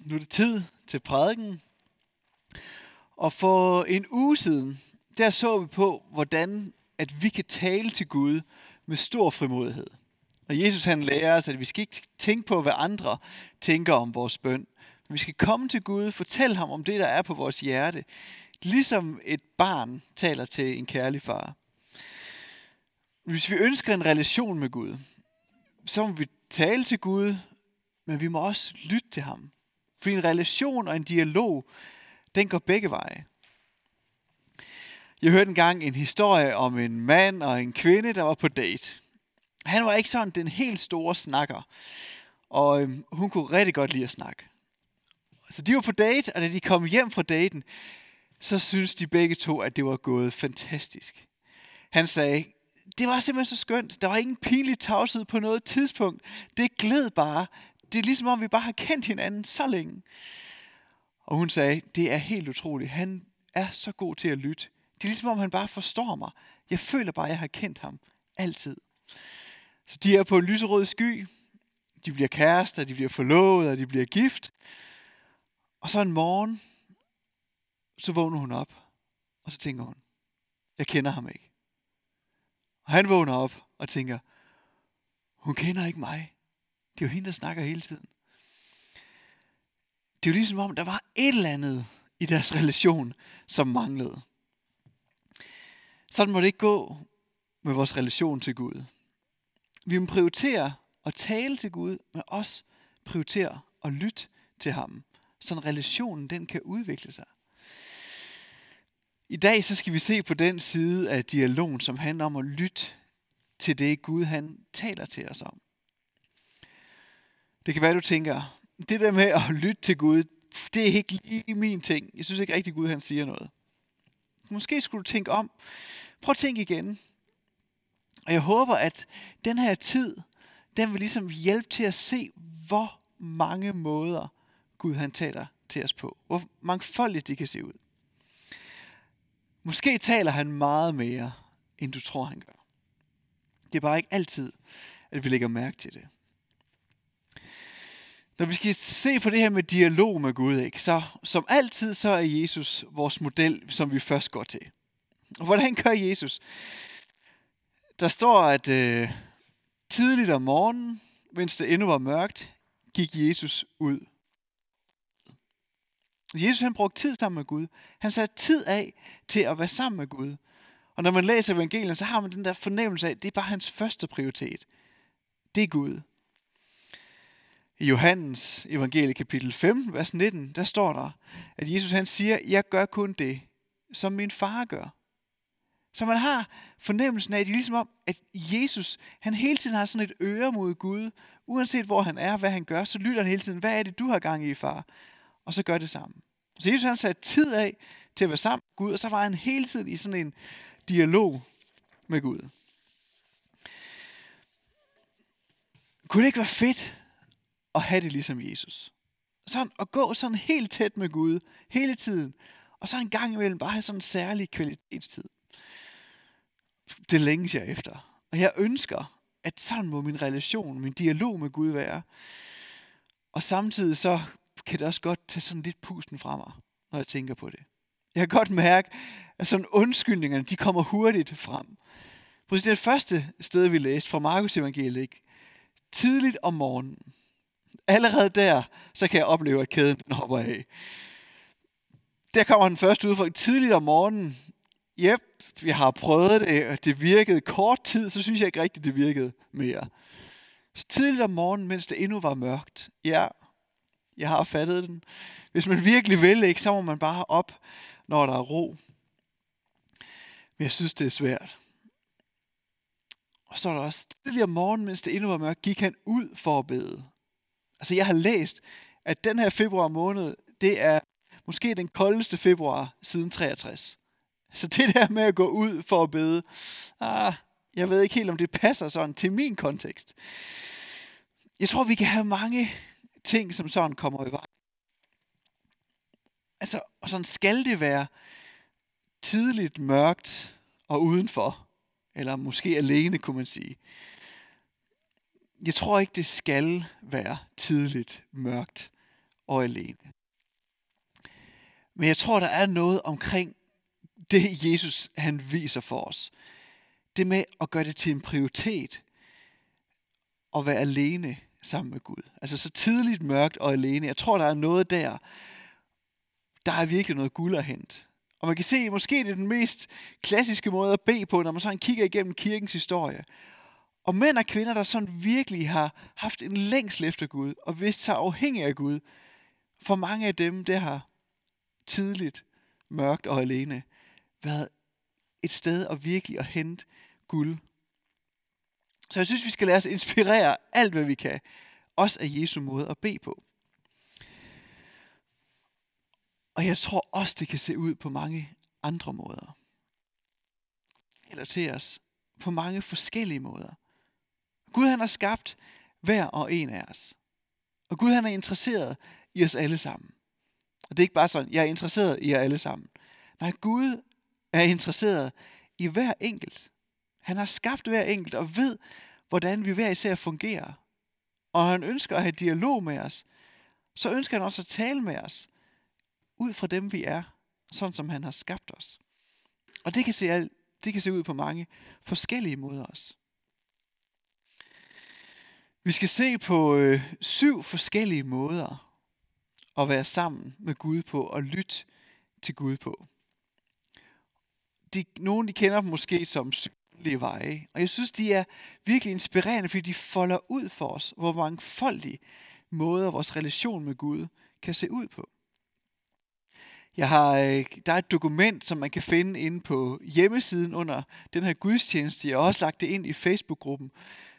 Nu er det tid til prædiken. Og for en uge siden, der så vi på, hvordan at vi kan tale til Gud med stor frimodighed. Og Jesus han lærer os, at vi skal ikke tænke på, hvad andre tænker om vores bøn. Vi skal komme til Gud, fortælle ham om det, der er på vores hjerte. Ligesom et barn taler til en kærlig far. Hvis vi ønsker en relation med Gud, så må vi tale til Gud, men vi må også lytte til ham. Fordi en relation og en dialog, den går begge veje. Jeg hørte engang en historie om en mand og en kvinde, der var på date. Han var ikke sådan den helt store snakker, og øhm, hun kunne rigtig godt lide at snakke. Så de var på date, og da de kom hjem fra daten, så synes de begge to, at det var gået fantastisk. Han sagde, det var simpelthen så skønt. Der var ingen pinlig tavshed på noget tidspunkt. Det gled bare. Det er ligesom om, vi bare har kendt hinanden så længe. Og hun sagde, det er helt utroligt. Han er så god til at lytte. Det er ligesom om, han bare forstår mig. Jeg føler bare, at jeg har kendt ham altid. Så de er på en lyserød sky. De bliver kærester, de bliver forlovet, og de bliver gift. Og så en morgen, så vågner hun op, og så tænker hun, jeg kender ham ikke. Og han vågner op og tænker, hun kender ikke mig. Det er jo hende, der snakker hele tiden. Det er jo ligesom om, der var et eller andet i deres relation, som manglede. Sådan må det ikke gå med vores relation til Gud. Vi må prioritere at tale til Gud, men også prioritere at lytte til ham, så relationen den kan udvikle sig. I dag så skal vi se på den side af dialogen, som handler om at lytte til det Gud han taler til os om. Det kan være, du tænker, det der med at lytte til Gud, det er ikke lige min ting. Jeg synes ikke rigtig, Gud han siger noget. Måske skulle du tænke om. Prøv at tænke igen. Og jeg håber, at den her tid, den vil ligesom hjælpe til at se, hvor mange måder Gud han taler til os på. Hvor mangfoldigt det kan se ud. Måske taler han meget mere, end du tror, han gør. Det er bare ikke altid, at vi lægger mærke til det. Når vi skal se på det her med dialog med Gud, ikke, så som altid så er Jesus vores model, som vi først går til. Og hvordan gør Jesus? Der står, at øh, tidligt om morgenen, mens det endnu var mørkt, gik Jesus ud. Jesus han brugte tid sammen med Gud. Han satte tid af til at være sammen med Gud. Og når man læser evangelien, så har man den der fornemmelse af, at det er bare hans første prioritet. Det er Gud. I Johannes evangelie kapitel 5, vers 19, der står der, at Jesus han siger, jeg gør kun det, som min far gør. Så man har fornemmelsen af, at det er ligesom om, at Jesus, han hele tiden har sådan et øre mod Gud. Uanset hvor han er, hvad han gør, så lytter han hele tiden, hvad er det, du har gang i, far? Og så gør det sammen. Så Jesus han satte tid af til at være sammen med Gud, og så var han hele tiden i sådan en dialog med Gud. Kunne det ikke være fedt at have det ligesom Jesus? Sådan at gå sådan helt tæt med Gud hele tiden, og så en gang imellem bare have sådan en særlig kvalitetstid. Det længes jeg efter. Og jeg ønsker, at sådan må min relation, min dialog med Gud være. Og samtidig så kan det også godt tage sådan lidt pusten fra mig, når jeg tænker på det. Jeg kan godt mærke, at sådan undskyldningerne, de kommer hurtigt frem. Præcis det første sted, vi læste fra Markus evangeliet, tidligt om morgenen. Allerede der, så kan jeg opleve, at kæden den hopper af. Der kommer den første udfordring. Tidligt om morgenen. Jep, jeg har prøvet det, og det virkede kort tid, så synes jeg ikke rigtigt, det virkede mere. Så tidligt om morgenen, mens det endnu var mørkt. Ja, jeg har fattet den. Hvis man virkelig vil, ikke, så må man bare op, når der er ro. Men jeg synes, det er svært. Og så er der også tidligere morgen, mens det endnu var mørkt, gik han ud for at bede. Altså jeg har læst, at den her februar måned, det er måske den koldeste februar siden 63. Så det der med at gå ud for at bede, ah, jeg ved ikke helt, om det passer sådan til min kontekst. Jeg tror, vi kan have mange ting, som sådan kommer i vej. Altså, og sådan skal det være tidligt mørkt og udenfor. Eller måske alene, kunne man sige. Jeg tror ikke, det skal være tidligt mørkt og alene. Men jeg tror, der er noget omkring det, Jesus han viser for os. Det med at gøre det til en prioritet at være alene sammen med Gud. Altså så tidligt mørkt og alene. Jeg tror, der er noget der, der er virkelig noget guld at hente. Og man kan se, måske det er den mest klassiske måde at bede på, når man sådan kigger igennem kirkens historie. Og mænd og kvinder, der sådan virkelig har haft en længsel efter Gud, og vist sig afhængig af Gud, for mange af dem, det har tidligt, mørkt og alene, været et sted at virkelig at hente guld. Så jeg synes, vi skal lade os inspirere alt, hvad vi kan, også af Jesu måde at bede på. Og jeg tror også, det kan se ud på mange andre måder. Eller til os på mange forskellige måder. Gud han har skabt hver og en af os. Og Gud han er interesseret i os alle sammen. Og det er ikke bare sådan, jeg er interesseret i jer alle sammen. Nej, Gud er interesseret i hver enkelt. Han har skabt hver enkelt og ved, hvordan vi hver især fungerer. Og han ønsker at have dialog med os. Så ønsker han også at tale med os. Ud fra dem vi er. Sådan som han har skabt os. Og det kan se, det kan se ud på mange forskellige måder også. Vi skal se på øh, syv forskellige måder at være sammen med Gud på og lytte til Gud på. De, nogle de kender dem måske som synlige veje, og jeg synes, de er virkelig inspirerende, fordi de folder ud for os, hvor mangfoldige måder vores relation med Gud kan se ud på. Jeg har, øh, der er et dokument, som man kan finde inde på hjemmesiden under den her gudstjeneste. Jeg har også lagt det ind i Facebook-gruppen,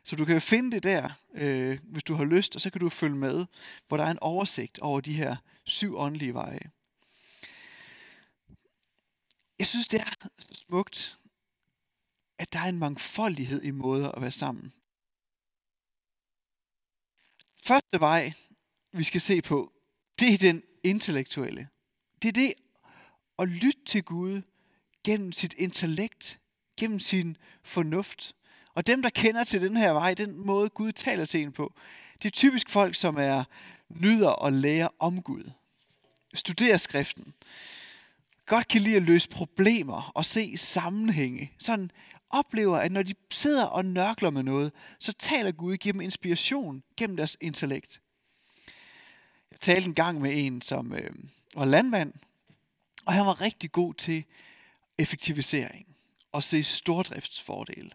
så du kan finde det der, øh, hvis du har lyst, og så kan du følge med, hvor der er en oversigt over de her syv åndelige veje. Jeg synes, det er smukt, at der er en mangfoldighed i måder at være sammen. Første vej, vi skal se på, det er den intellektuelle. Det er det at lytte til Gud gennem sit intellekt, gennem sin fornuft. Og dem, der kender til den her vej, den måde Gud taler til en på, det er typisk folk, som er nyder og lærer om Gud. Studerer skriften. Godt kan lide at løse problemer og se sammenhænge. Sådan oplever, at når de sidder og nørkler med noget, så taler Gud gennem inspiration, gennem deres intellekt. Jeg talte en gang med en, som øh, var landmand, og han var rigtig god til effektivisering og se stordriftsfordele.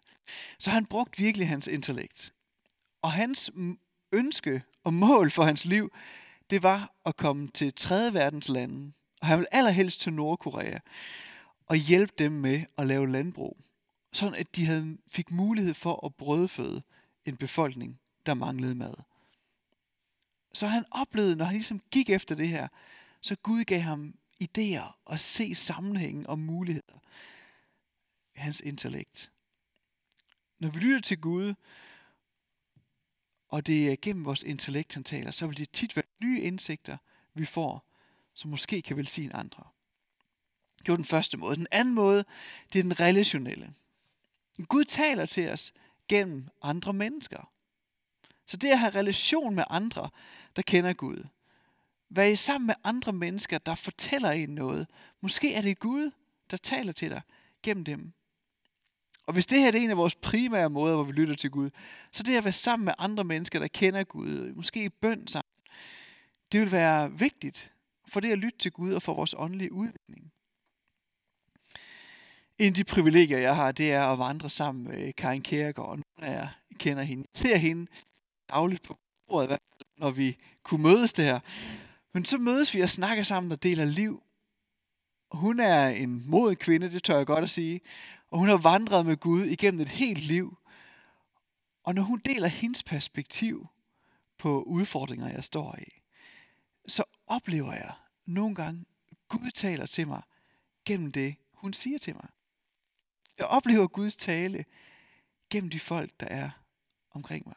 Så han brugte virkelig hans intellekt. Og hans ønske og mål for hans liv, det var at komme til tredje verdens lande. Og han ville allerhelst til Nordkorea og hjælpe dem med at lave landbrug. Sådan at de havde, fik mulighed for at brødføde en befolkning, der manglede mad. Så han oplevede, når han ligesom gik efter det her, så Gud gav ham idéer og se sammenhængen og muligheder. Hans intellekt. Når vi lytter til Gud, og det er gennem vores intellekt, han taler, så vil det tit være nye indsigter, vi får, som måske kan velsigne andre. Det var den første måde. Den anden måde, det er den relationelle. Gud taler til os gennem andre mennesker. Så det at have relation med andre, der kender Gud. Vær I sammen med andre mennesker, der fortæller en noget. Måske er det Gud, der taler til dig gennem dem. Og hvis det her er en af vores primære måder, hvor vi lytter til Gud, så det at være sammen med andre mennesker, der kender Gud, måske i bøn sammen, det vil være vigtigt for det at lytte til Gud og for vores åndelige udvikling. En af de privilegier, jeg har, det er at vandre sammen med Karin Kjærgaard, og nogle af jer kender hende. Jeg ser hende dagligt på bordet, når vi kunne mødes der. Men så mødes vi og snakker sammen og deler liv. Hun er en modig kvinde, det tør jeg godt at sige. Og hun har vandret med Gud igennem et helt liv. Og når hun deler hendes perspektiv på udfordringer, jeg står i, så oplever jeg nogle gange, Gud taler til mig gennem det, hun siger til mig. Jeg oplever Guds tale gennem de folk, der er omkring mig.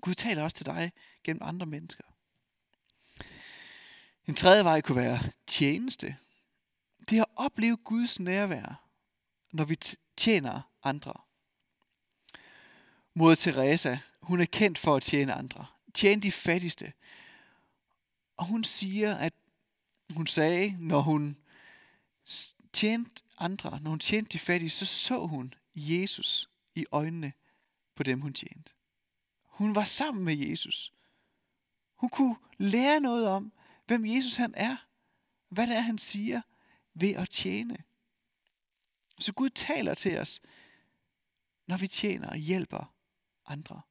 Gud taler også til dig gennem andre mennesker. En tredje vej kunne være tjeneste. Det er at opleve Guds nærvær, når vi tjener andre. Moder Teresa, hun er kendt for at tjene andre. Tjene de fattigste. Og hun siger, at hun sagde, når hun tjente andre, når hun tjente de fattige, så så hun Jesus i øjnene på dem, hun tjente. Hun var sammen med Jesus. Hun kunne lære noget om, hvem Jesus han er. Hvad det er, han siger ved at tjene. Så Gud taler til os, når vi tjener og hjælper andre.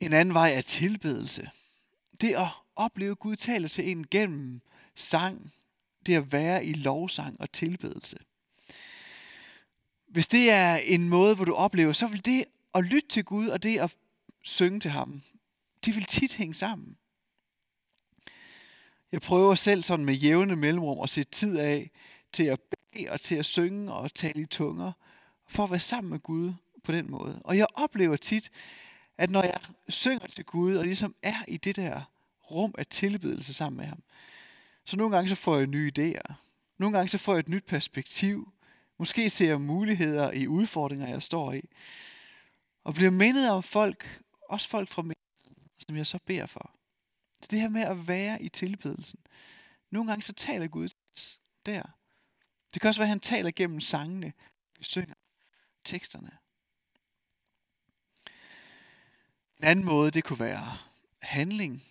En anden vej er tilbedelse. Det at opleve, at Gud taler til en gennem sang, det at være i lovsang og tilbedelse. Hvis det er en måde, hvor du oplever, så vil det at lytte til Gud og det at synge til ham, de vil tit hænge sammen. Jeg prøver selv sådan med jævne mellemrum at sætte tid af til at bede og til at synge og tale i tunger, for at være sammen med Gud på den måde. Og jeg oplever tit, at når jeg synger til Gud og ligesom er i det der rum af tilbedelse sammen med ham, så nogle gange så får jeg nye idéer. Nogle gange så får jeg et nyt perspektiv. Måske ser jeg muligheder i udfordringer, jeg står i. Og bliver mindet om folk, også folk fra som jeg så beder for. Så det her med at være i tilbedelsen. Nogle gange så taler Gud der. Det kan også være, at han taler gennem sangene, vi synger, teksterne. En anden måde, det kunne være handling.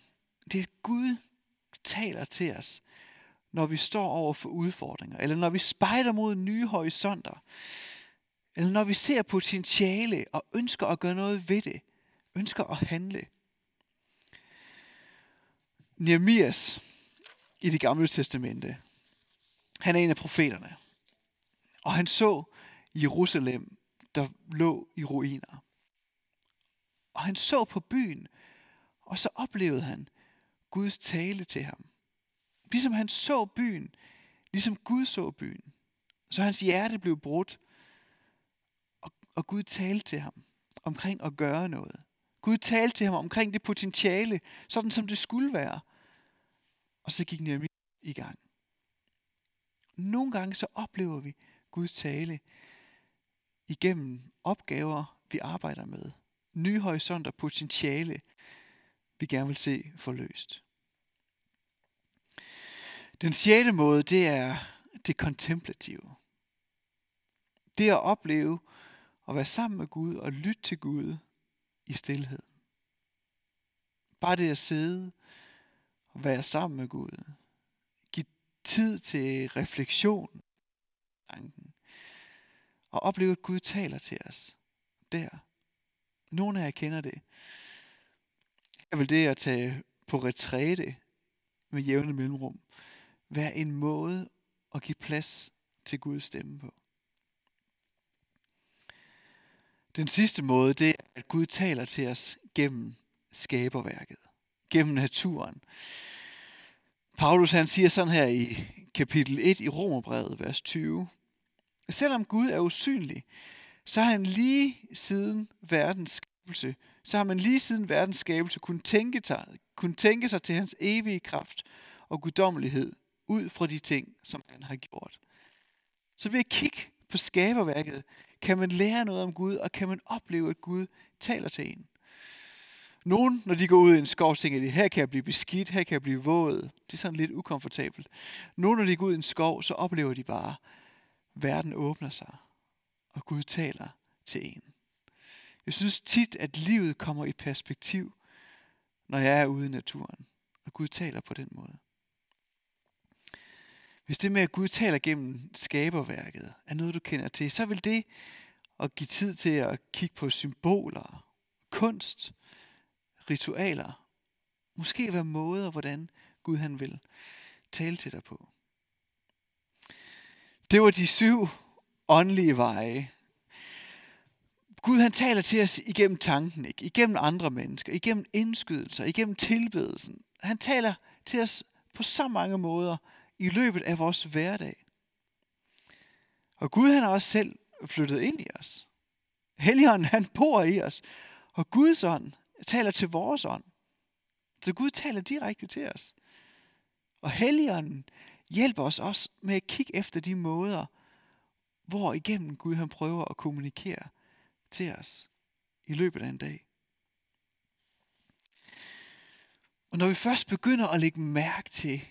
Det er, at Gud taler til os, når vi står over for udfordringer, eller når vi spejder mod nye horisonter, eller når vi ser potentiale og ønsker at gøre noget ved det, ønsker at handle. Nehemias i det gamle testamente, han er en af profeterne, og han så Jerusalem, der lå i ruiner. Og han så på byen, og så oplevede han Guds tale til ham. Ligesom han så byen, ligesom Gud så byen. Så hans hjerte blev brudt, og, og Gud talte til ham omkring at gøre noget. Gud talte til ham omkring det potentiale, sådan som det skulle være. Og så gik Nehemiah i gang. Nogle gange så oplever vi Guds tale igennem opgaver, vi arbejder med. Nye horisonter, potentiale, vi gerne vil se forløst. Den sjette måde, det er det kontemplative. Det at opleve at være sammen med Gud og lytte til Gud i stillhed. Bare det at sidde være sammen med Gud. Giv tid til refleksion. Og opleve, at Gud taler til os. Der. Nogle af jer kender det. Jeg vil det at tage på retræte med jævne mellemrum være en måde at give plads til Guds stemme på. Den sidste måde, det er, at Gud taler til os gennem skaberværket, gennem naturen. Paulus han siger sådan her i kapitel 1 i Romerbrevet, vers 20. Selvom Gud er usynlig, så har han lige siden verdens skabelse, så har man lige siden verdens skabelse kun tænke, sig, kun tænke sig til hans evige kraft og guddommelighed ud fra de ting, som han har gjort. Så ved at kigge på skaberværket, kan man lære noget om Gud, og kan man opleve, at Gud taler til en. Nogen, når de går ud i en skov, tænker de, her kan jeg blive beskidt, her kan jeg blive våd. Det er sådan lidt ukomfortabelt. Nogen, når de går ud i en skov, så oplever de bare, at verden åbner sig, og Gud taler til en. Jeg synes tit, at livet kommer i perspektiv, når jeg er ude i naturen, og Gud taler på den måde. Hvis det med, at Gud taler gennem skaberværket, er noget, du kender til, så vil det at give tid til at kigge på symboler, kunst, ritualer, måske være måder, hvordan Gud han vil tale til dig på. Det var de syv åndelige veje. Gud han taler til os igennem tanken, ikke? igennem andre mennesker, igennem indskydelser, igennem tilbedelsen. Han taler til os på så mange måder, i løbet af vores hverdag. Og Gud han har også selv flyttet ind i os. Helligånden han bor i os. Og Guds ånd taler til vores ånd. Så Gud taler direkte til os. Og Helligånden hjælper os også med at kigge efter de måder, hvor igennem Gud han prøver at kommunikere til os i løbet af en dag. Og når vi først begynder at lægge mærke til,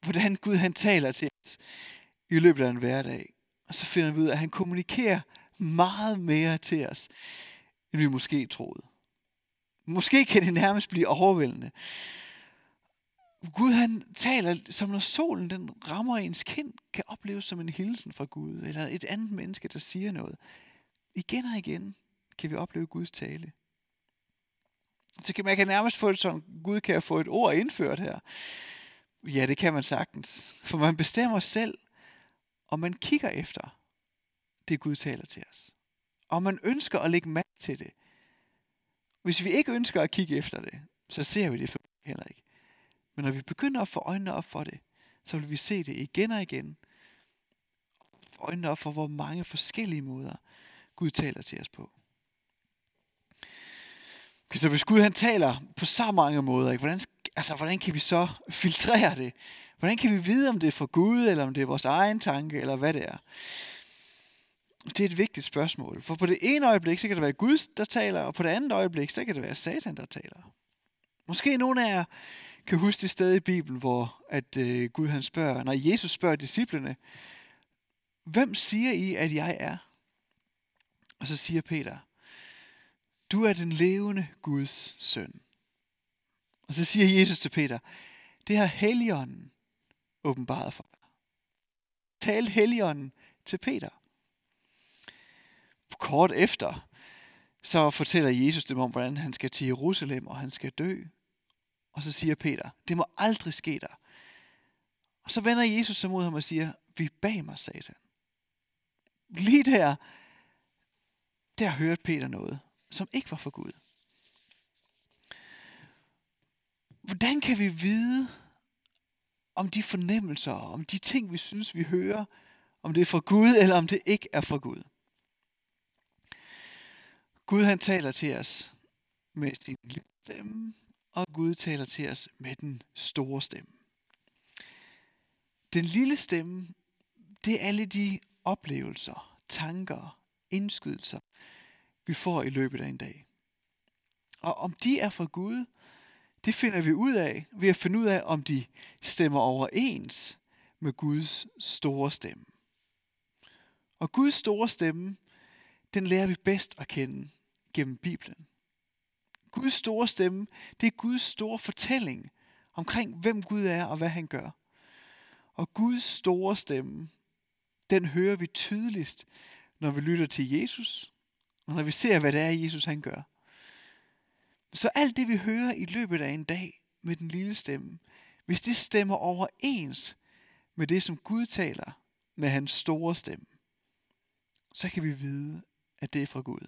hvordan Gud han taler til os i løbet af en hverdag, så finder vi ud af, at han kommunikerer meget mere til os, end vi måske troede. Måske kan det nærmest blive overvældende. Gud han taler, som når solen den rammer ens kind, kan opleves som en hilsen fra Gud, eller et andet menneske, der siger noget. Igen og igen kan vi opleve Guds tale. Så kan man kan nærmest få det som, Gud kan få et ord indført her. Ja, det kan man sagtens. For man bestemmer selv, og man kigger efter det, Gud taler til os. Og man ønsker at lægge mærke til det. Hvis vi ikke ønsker at kigge efter det, så ser vi det heller ikke. Men når vi begynder at få øjnene op for det, så vil vi se det igen og igen. Få øjnene op for, hvor mange forskellige måder Gud taler til os på. Okay, så hvis Gud han taler på så mange måder, ikke? Hvordan, altså, hvordan kan vi så filtrere det? Hvordan kan vi vide, om det er fra Gud, eller om det er vores egen tanke, eller hvad det er? Det er et vigtigt spørgsmål. For på det ene øjeblik, så kan det være Gud, der taler, og på det andet øjeblik, så kan det være Satan, der taler. Måske nogen af jer kan huske det sted i Bibelen, hvor at øh, Gud han spørger, når Jesus spørger disciplene, hvem siger I, at jeg er? Og så siger Peter, du er den levende Guds søn. Og så siger Jesus til Peter, det har Helligånden åbenbaret for dig. Tal Helligånden til Peter. Kort efter, så fortæller Jesus dem om, hvordan han skal til Jerusalem, og han skal dø. Og så siger Peter, det må aldrig ske dig. Og så vender Jesus sig mod ham og siger, vi bag mig, satan. Lige der, der hørte Peter noget, som ikke var for Gud. Hvordan kan vi vide, om de fornemmelser, om de ting, vi synes, vi hører, om det er fra Gud, eller om det ikke er fra Gud? Gud han taler til os med sin lille stemme, og Gud taler til os med den store stemme. Den lille stemme, det er alle de oplevelser, tanker, indskydelser, vi får i løbet af en dag. Og om de er fra Gud, det finder vi ud af ved at finde ud af, om de stemmer overens med Guds store stemme. Og Guds store stemme, den lærer vi bedst at kende gennem Bibelen. Guds store stemme, det er Guds store fortælling omkring, hvem Gud er og hvad han gør. Og Guds store stemme, den hører vi tydeligst, når vi lytter til Jesus, og når vi ser, hvad det er, Jesus han gør. Så alt det, vi hører i løbet af en dag med den lille stemme, hvis det stemmer overens med det, som Gud taler med hans store stemme, så kan vi vide, at det er fra Gud.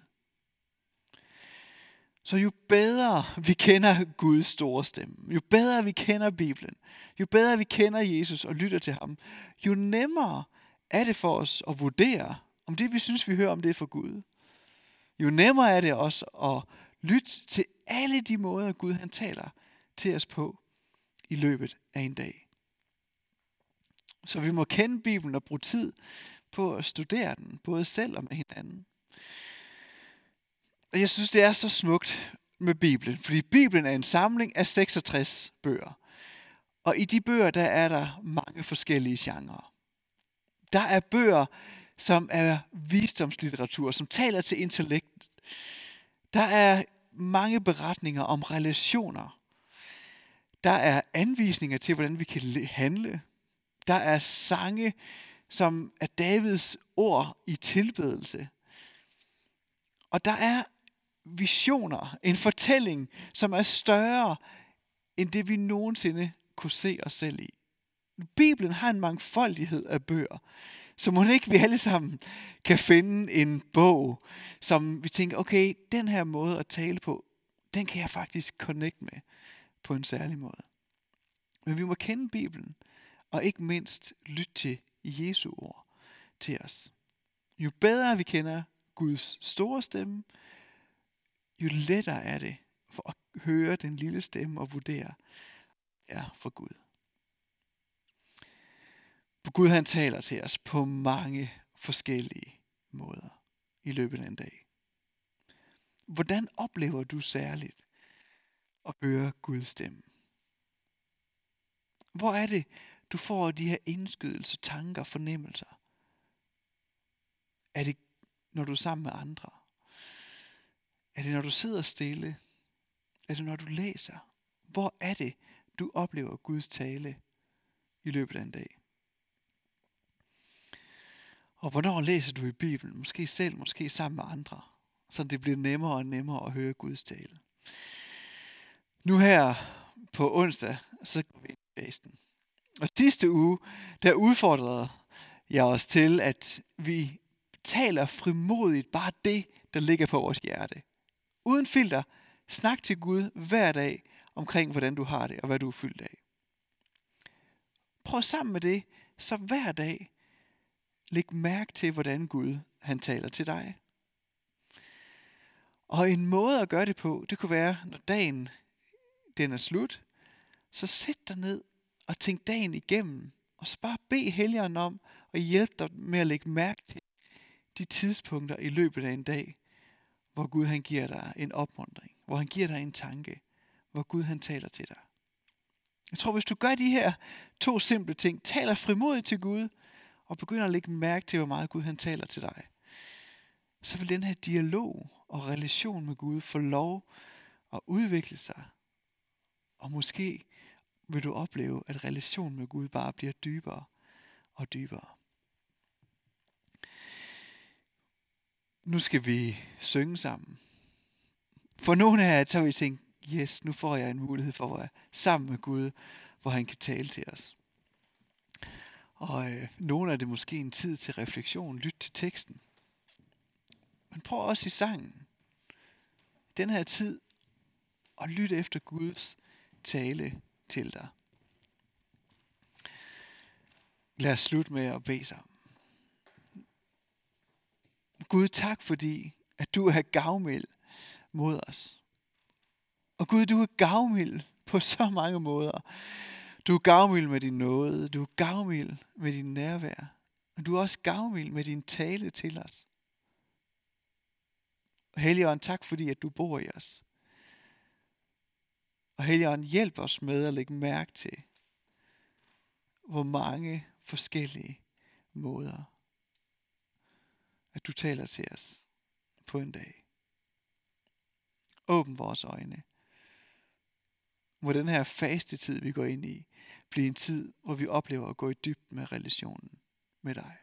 Så jo bedre vi kender Guds store stemme, jo bedre vi kender Bibelen, jo bedre vi kender Jesus og lytter til ham, jo nemmere er det for os at vurdere, om det vi synes, vi hører om det er fra Gud. Jo nemmere er det også at lytte til alle de måder, Gud han taler til os på i løbet af en dag. Så vi må kende Bibelen og bruge tid på at studere den, både selv og med hinanden. Og jeg synes, det er så smukt med Bibelen, fordi Bibelen er en samling af 66 bøger. Og i de bøger, der er der mange forskellige genrer. Der er bøger, som er visdomslitteratur, som taler til intellekt. Der er mange beretninger om relationer. Der er anvisninger til, hvordan vi kan handle. Der er sange, som er Davids ord i tilbedelse. Og der er visioner, en fortælling, som er større end det, vi nogensinde kunne se os selv i. Bibelen har en mangfoldighed af bøger, så må ikke vi alle sammen kan finde en bog, som vi tænker, okay, den her måde at tale på, den kan jeg faktisk connect med på en særlig måde. Men vi må kende Bibelen, og ikke mindst lytte til Jesu ord til os. Jo bedre vi kender Guds store stemme, jo lettere er det for at høre den lille stemme og vurdere, er for Gud. For Gud han taler til os på mange forskellige måder i løbet af en dag. Hvordan oplever du særligt at høre Guds stemme? Hvor er det, du får de her indskydelser, tanker, fornemmelser? Er det, når du er sammen med andre? Er det, når du sidder stille? Er det, når du læser? Hvor er det, du oplever Guds tale i løbet af en dag? Og hvornår læser du i Bibelen? Måske selv, måske sammen med andre. Så det bliver nemmere og nemmere at høre Guds tale. Nu her på onsdag, så går vi ind i fasten. Og sidste uge, der udfordrede jeg os til, at vi taler frimodigt bare det, der ligger på vores hjerte. Uden filter, snak til Gud hver dag omkring, hvordan du har det og hvad du er fyldt af. Prøv sammen med det, så hver dag læg mærke til, hvordan Gud han taler til dig. Og en måde at gøre det på, det kunne være, når dagen den er slut, så sæt dig ned og tænk dagen igennem, og så bare bed Helligånden om at hjælpe dig med at lægge mærke til de tidspunkter i løbet af en dag, hvor Gud han giver dig en opmundring, hvor han giver dig en tanke, hvor Gud han taler til dig. Jeg tror, hvis du gør de her to simple ting, taler frimodigt til Gud, og begynder at lægge mærke til, hvor meget Gud han taler til dig, så vil den her dialog og relation med Gud få lov at udvikle sig. Og måske vil du opleve, at relationen med Gud bare bliver dybere og dybere. Nu skal vi synge sammen. For nogle af jer, så vi tænkt, yes, nu får jeg en mulighed for at være sammen med Gud, hvor han kan tale til os. Og øh, nogle af det måske en tid til refleksion, lyt til teksten. Men prøv også i sangen, den her tid, at lytte efter Guds tale til dig. Lad os slutte med at bede sammen. Gud, tak fordi, at du er gavmild mod os. Og Gud, du er gavmild på så mange måder. Du er gavmild med din nåde, du er gavmild med din nærvær, og du er også gavmild med din tale til os. Og Helligånd, tak fordi, at du bor i os. Og Helligånd, hjælp os med at lægge mærke til, hvor mange forskellige måder, at du taler til os på en dag. Åbn vores øjne. Må den her faste tid, vi går ind i, blive en tid, hvor vi oplever at gå i dybden med relationen med dig.